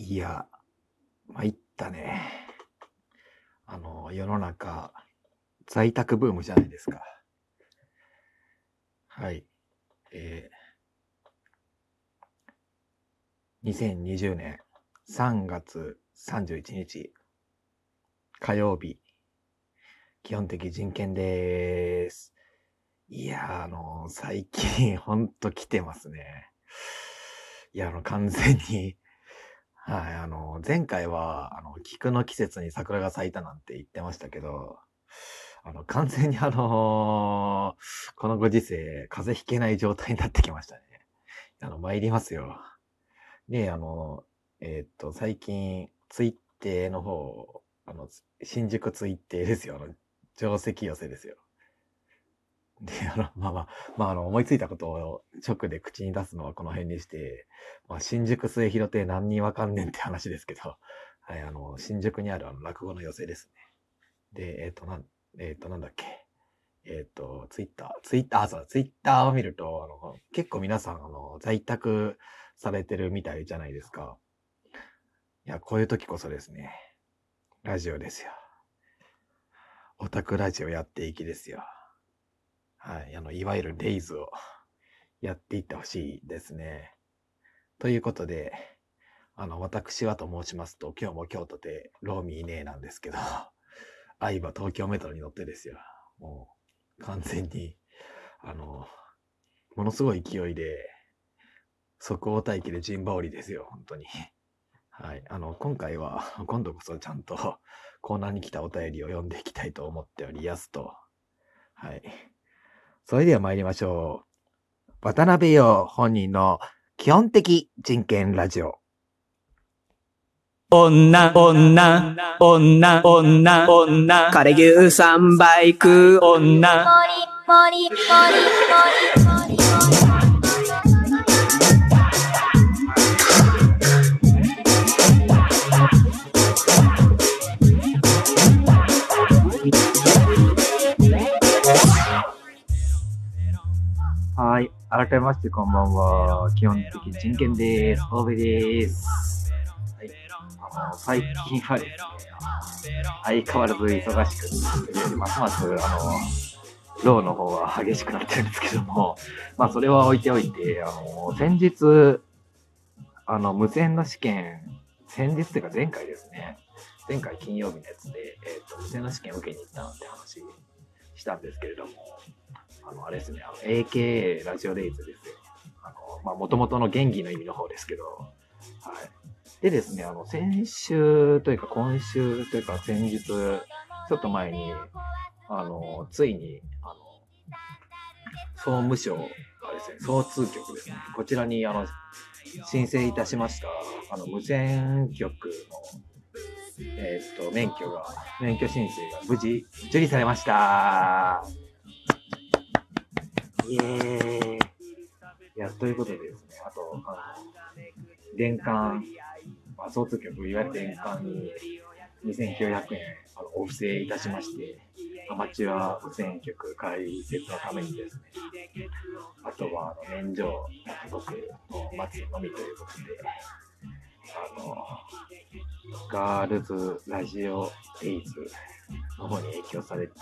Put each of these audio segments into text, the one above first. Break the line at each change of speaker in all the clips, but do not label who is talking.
いや、参ったね。あの、世の中、在宅ブームじゃないですか。はい。えー、2020年3月31日、火曜日、基本的人権でーす。いや、あの最近、ほんと来てますね。いや、あの、完全に、はい、あの、前回は、あの、菊の季節に桜が咲いたなんて言ってましたけど、あの、完全にあのこのご時世、風邪ひけない状態になってきましたね。あの、参りますよ。で、あの、えーっと、最近、ツイッテーの方、あの、新宿ツイッテーですよ。あの、定石寄せですよ。で、あの、まあまあ、まあ、あの、思いついたことを直で口に出すのはこの辺にして、まあ、新宿末広亭何人わかんねんって話ですけど、はい、あの、新宿にあるあの、落語の寄せですね。で、えっ、と、なん、えっ、と、なんだっけ。えっ、と、ツイッター、ツイッター、あ、そう、ツイッターを見ると、あの、結構皆さん、あの、在宅されてるみたいじゃないですか。いや、こういう時こそですね、ラジオですよ。オタクラジオやっていきですよ。はい、あの、いわゆるレイズをやっていってほしいですね。ということで、あの、私はと申しますと、今日も京都でローミーねえなんですけど、愛は東京メトロに乗ってですよ。もう、完全に、あの、ものすごい勢いで、即応待機で陣羽織ですよ、本当に。はい。あの、今回は、今度こそちゃんとコーナーに来たお便りを読んでいきたいと思っておりやすと。はい。それでは参りましょう。渡辺陽本人の基本的人権ラジオ。
女、女、女、女、女、
枯れ牛三倍食う
女、
もりもりもり
改めましてこんばんは。基本的人権です。大部です。はい。あの、最近はですね、相変わらず忙しくて、ますます、あの、ローの方は激しくなってるんですけども、まあ、それは置いておいて、あの、先日、あの、無線の試験、先日っていうか前回ですね、前回金曜日のやつで、えっ、と、無線の試験を受けに行ったなんて話したんですけれども、あの、あれですね、あの AKA ラジオレイズですよ。あの、まあ、元々の元気の意味の方ですけど、はい。でですね、あの、先週というか今週というか先日、ちょっと前に、あの、ついに、あの、総務省がですね、総通局ですね、こちらに、あの、申請いたしました、あの、無線局の、えーっと、免許が、免許申請が無事受理されました。イエーイ。いや、ということでですね、あと、あの、電管、まあ、総通局、いわゆる電管に2900円、あの、お布施いたしまして、アマチュア無線局開設のためにですね、あとは、あの、免状が届くのを待つのみということで、あの、ガールズラジオデイズの方に影響されて、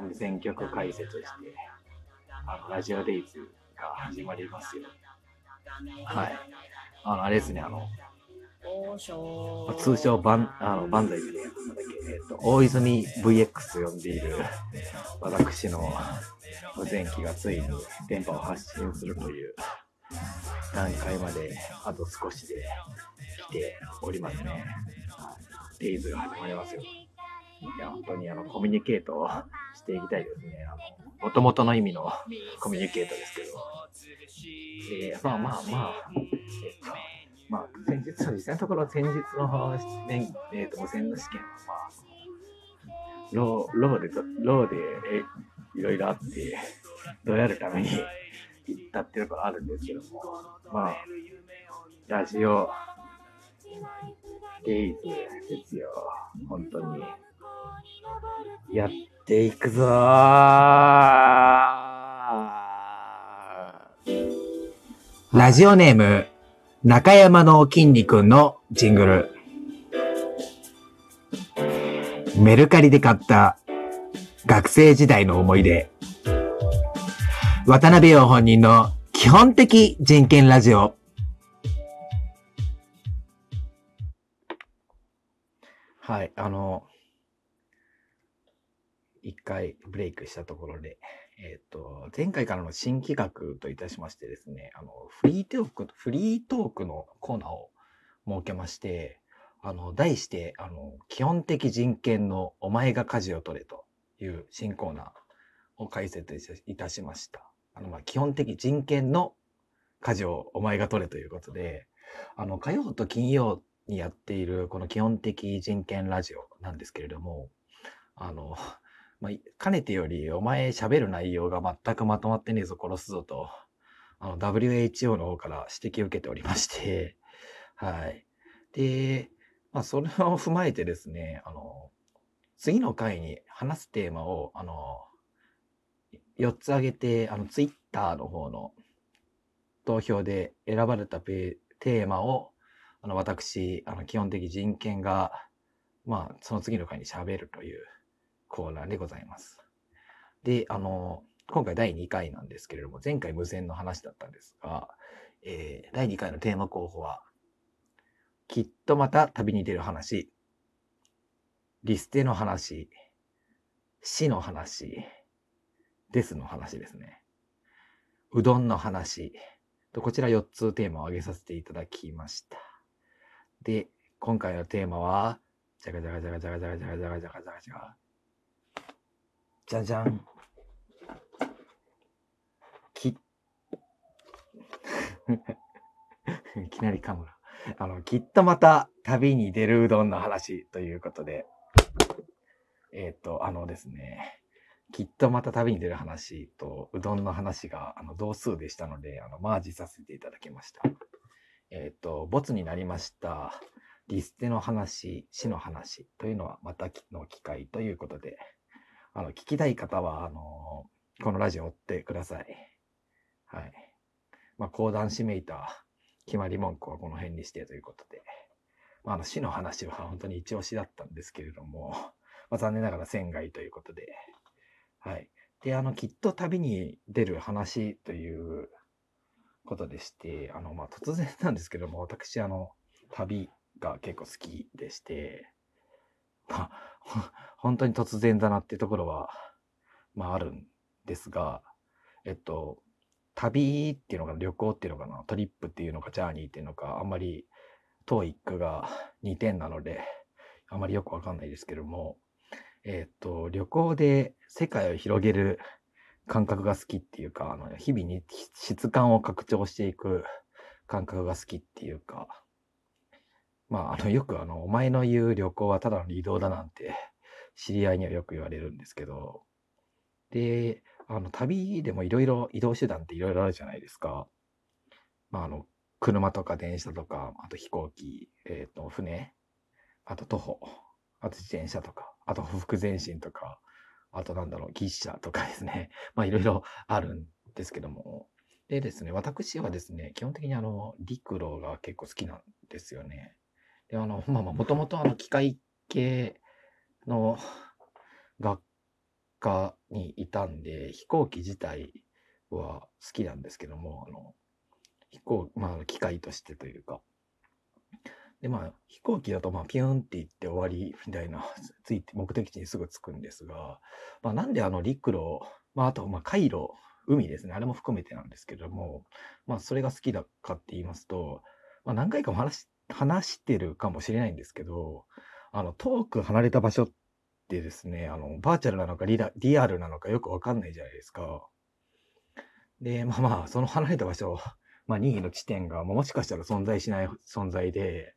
無線局開設して、あの、ラジオデイズが始まりますよ。はい。あの、あれですね、あの、まあ通称バン、あの、バンザイで、なんだっけ、えっ、と、大泉 VX と呼んでいる、私の無線機がついに電波を発信するという段階まで、あと少しで来ておりますね。デイズが始まりますよ。いや、本当にあの、コミュニケートをしていきたいですね。あの、元々の意味のコミュニケートですけど。えーまあまあまあ、えっと、まあ、先日、実際のところ先日の、ね、えっと、無線の試験は、まあ、ロー、ローで、ローで、えいろいろあって、どうやるために行ったっていうところあるんですけども、まあ、ラジオ、デイズですよ。本当に。やっていくぞラジオネーム、中山の筋肉のジングル。メルカリで買った学生時代の思い出。渡辺陽本人の基本的人権ラジオ。はい、あの、一回ブレイクしたところで、えっ、と、前回からの新企画といたしましてですね、あの、フリートーク、フリートークのコーナーを設けまして、あの、題して、あの、基本的人権のお前が舵を取れという新コーナーを開設いたしました。あの、まあ、基本的人権の舵をお前が取れということで、あの、火曜と金曜にやっているこの基本的人権ラジオなんですけれども、あの、まあ、かねてより、お前喋る内容が全くまとまってねえぞ、殺すぞと、あの、WHO の方から指摘を受けておりまして、はい。で、まあ、それを踏まえてですね、あの、次の回に話すテーマを、あの、4つ挙げて、あの、ツイッターの方の投票で選ばれたペテーマを、あの、私、あの、基本的人権が、まあ、その次の回に喋るというコーナーでございます。で、あの、今回第2回なんですけれども、前回無線の話だったんですが、えー第2回のテーマ候補は、きっとまた旅に出る話、リステの話、死の話、デスの話ですね。うどんの話、とこちら4つテーマを挙げさせていただきました。で、今回のテーマは、じゃがじゃがじゃがじゃがじゃがじゃがじゃがじゃがじゃがじゃ。じゃん。き、いきなり噛むな。あの、きっとまた旅に出るうどんの話ということで、えっ、と、あのですね、きっとまた旅に出る話とうどんの話があの同数でしたので、あの、マージさせていただきました。えっ、と、ボツになりました。リステの話、死の話というのはまたの機会ということで、あの、聞きたい方は、あの、このラジオを追ってください。はい。まあ、講談師めいた決まり文句はこの辺にしてということで、まあ、あの、死の話は本当に一押しだったんですけれども、まあ、残念ながら仙外ということで、はい。で、あの、きっと旅に出る話ということでして、あの、まあ、突然なんですけども、私、あの、旅が結構好きでして、まあ、本当に突然だなっていうところは、まあ、あるんですが、えっと、旅っていうのかな、旅行っていうのかな、トリップっていうのか、ジャーニーっていうのか、あんまり、トーイックが2点なので、あまりよくわかんないですけども、えっと、旅行で世界を広げる感覚が好きっていうか、あの日々に質感を拡張していく感覚が好きっていうか、まあ、あの、よくあの、お前の言う旅行はただの移動だなんて、知り合いにはよく言われるんですけど、で、あの、旅でもいろいろ移動手段っていろいろあるじゃないですか。まあ、あの、車とか電車とか、あと飛行機、えっ、と、船、あと徒歩、あと自転車とか、あと歩幅前進とか、あとなんだろう、牛車とかですね。まあ、いろいろあるんですけども。でですね、私はですね、基本的にあの、陸路が結構好きなんですよね。で、あの、まあまあ、もともとあの、機械系の学科にいたんで、飛行機自体は好きなんですけども、あの、飛行、まあ、機械としてというか。で、まあ、飛行機だと、まあ、ピューンって行って終わりみたいな、ついて、目的地にすぐ着くんですが、まあ、なんであの、陸路、まあ、あと、まあ、海路、海ですね。あれも含めてなんですけども、まあ、それが好きだかって言いますと、まあ、何回かも話し、話してるかもしれないんですけど、あの、遠く離れた場所ってですね、あの、バーチャルなのかリリアルなのかよくわかんないじゃないですか。で、まあまあ、その離れた場所、まあ、任意の地点が、もしかしたら存在しない存在で、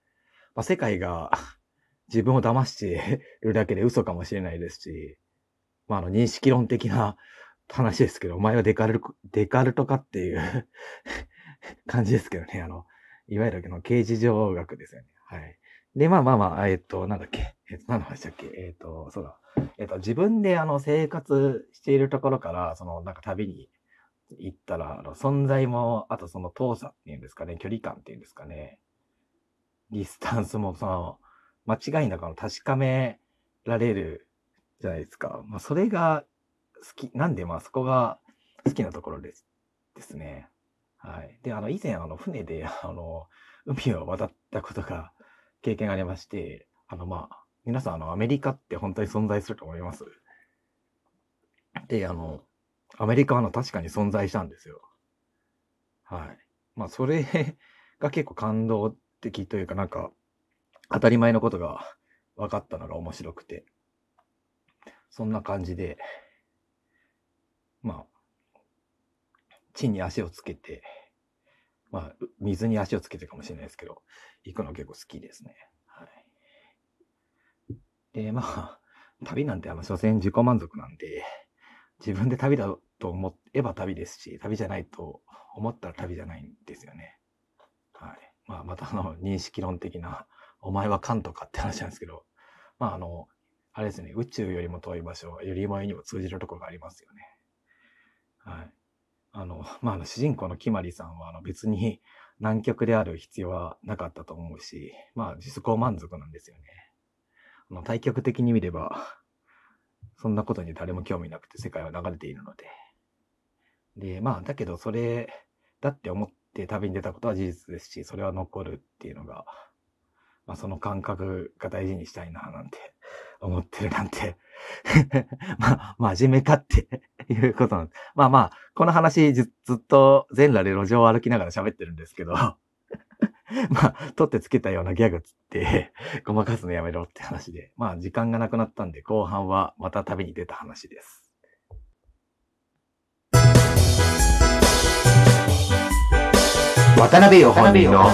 まあ、世界が 自分を騙してるだけで嘘かもしれないですし、まあ、あの、認識論的な話ですけど、お前はデカルト、デカルトかっていう 感じですけどね、あの、いわゆるの刑事上学ですよね。はい。で、まあまあまあ、えっと、なんだっけ、えっと、何の話だっけ、えっと、そうだ。えっと、自分であの、生活しているところから、その、なんか旅に行ったら、あの、存在も、あとその遠さっていうんですかね、距離感っていうんですかね、ディスタンスもその、間違いなくの確かめられるじゃないですか。まあ、それが好き、なんでまあそこが好きなところです、ですね。はい。で、あの、以前あの、船で、あの、海を渡ったことが、経験がありまして、あの、まあ、皆さんあの、アメリカって本当に存在すると思いますで、あの、アメリカはあの確かに存在したんですよ。はい。まあ、それが結構感動的というか、なんか、当たり前のことが分かったのが面白くて。そんな感じで、まあ、地に足をつけて、まあ、水に足をつけてかもしれないですけど、行くの結構好きですね。はい。で、まあ、旅なんてあの、所詮自己満足なんで、自分で旅だと思えば旅ですし、旅じゃないと思ったら旅じゃないんですよね。はい。まあ、またあの、認識論的な、お前はカントかって話なんですけど、まああの、あれですね、宇宙よりも遠い場所より前にも通じるところがありますよね。はい。あの、まあ、主人公のキマリさんは、あの、別に南極である必要はなかったと思うし、まあ、自己満足なんですよね。あの、対極的に見れば、そんなことに誰も興味なくて世界は流れているので。で、まあ、だけどそれだって思って旅に出たことは事実ですし、それは残るっていうのが、まあ、その感覚が大事にしたいな、なんて思ってるなんて。まあ、真面目かっていうことなんですまあまあ、この話ずずっと全裸で路上を歩きながら喋ってるんですけど、まあ、取ってつけたようなギャグつって、ごまかすのやめろって話で、まあ時間がなくなったんで、後半はまた旅に出た話です。
渡辺よ本人の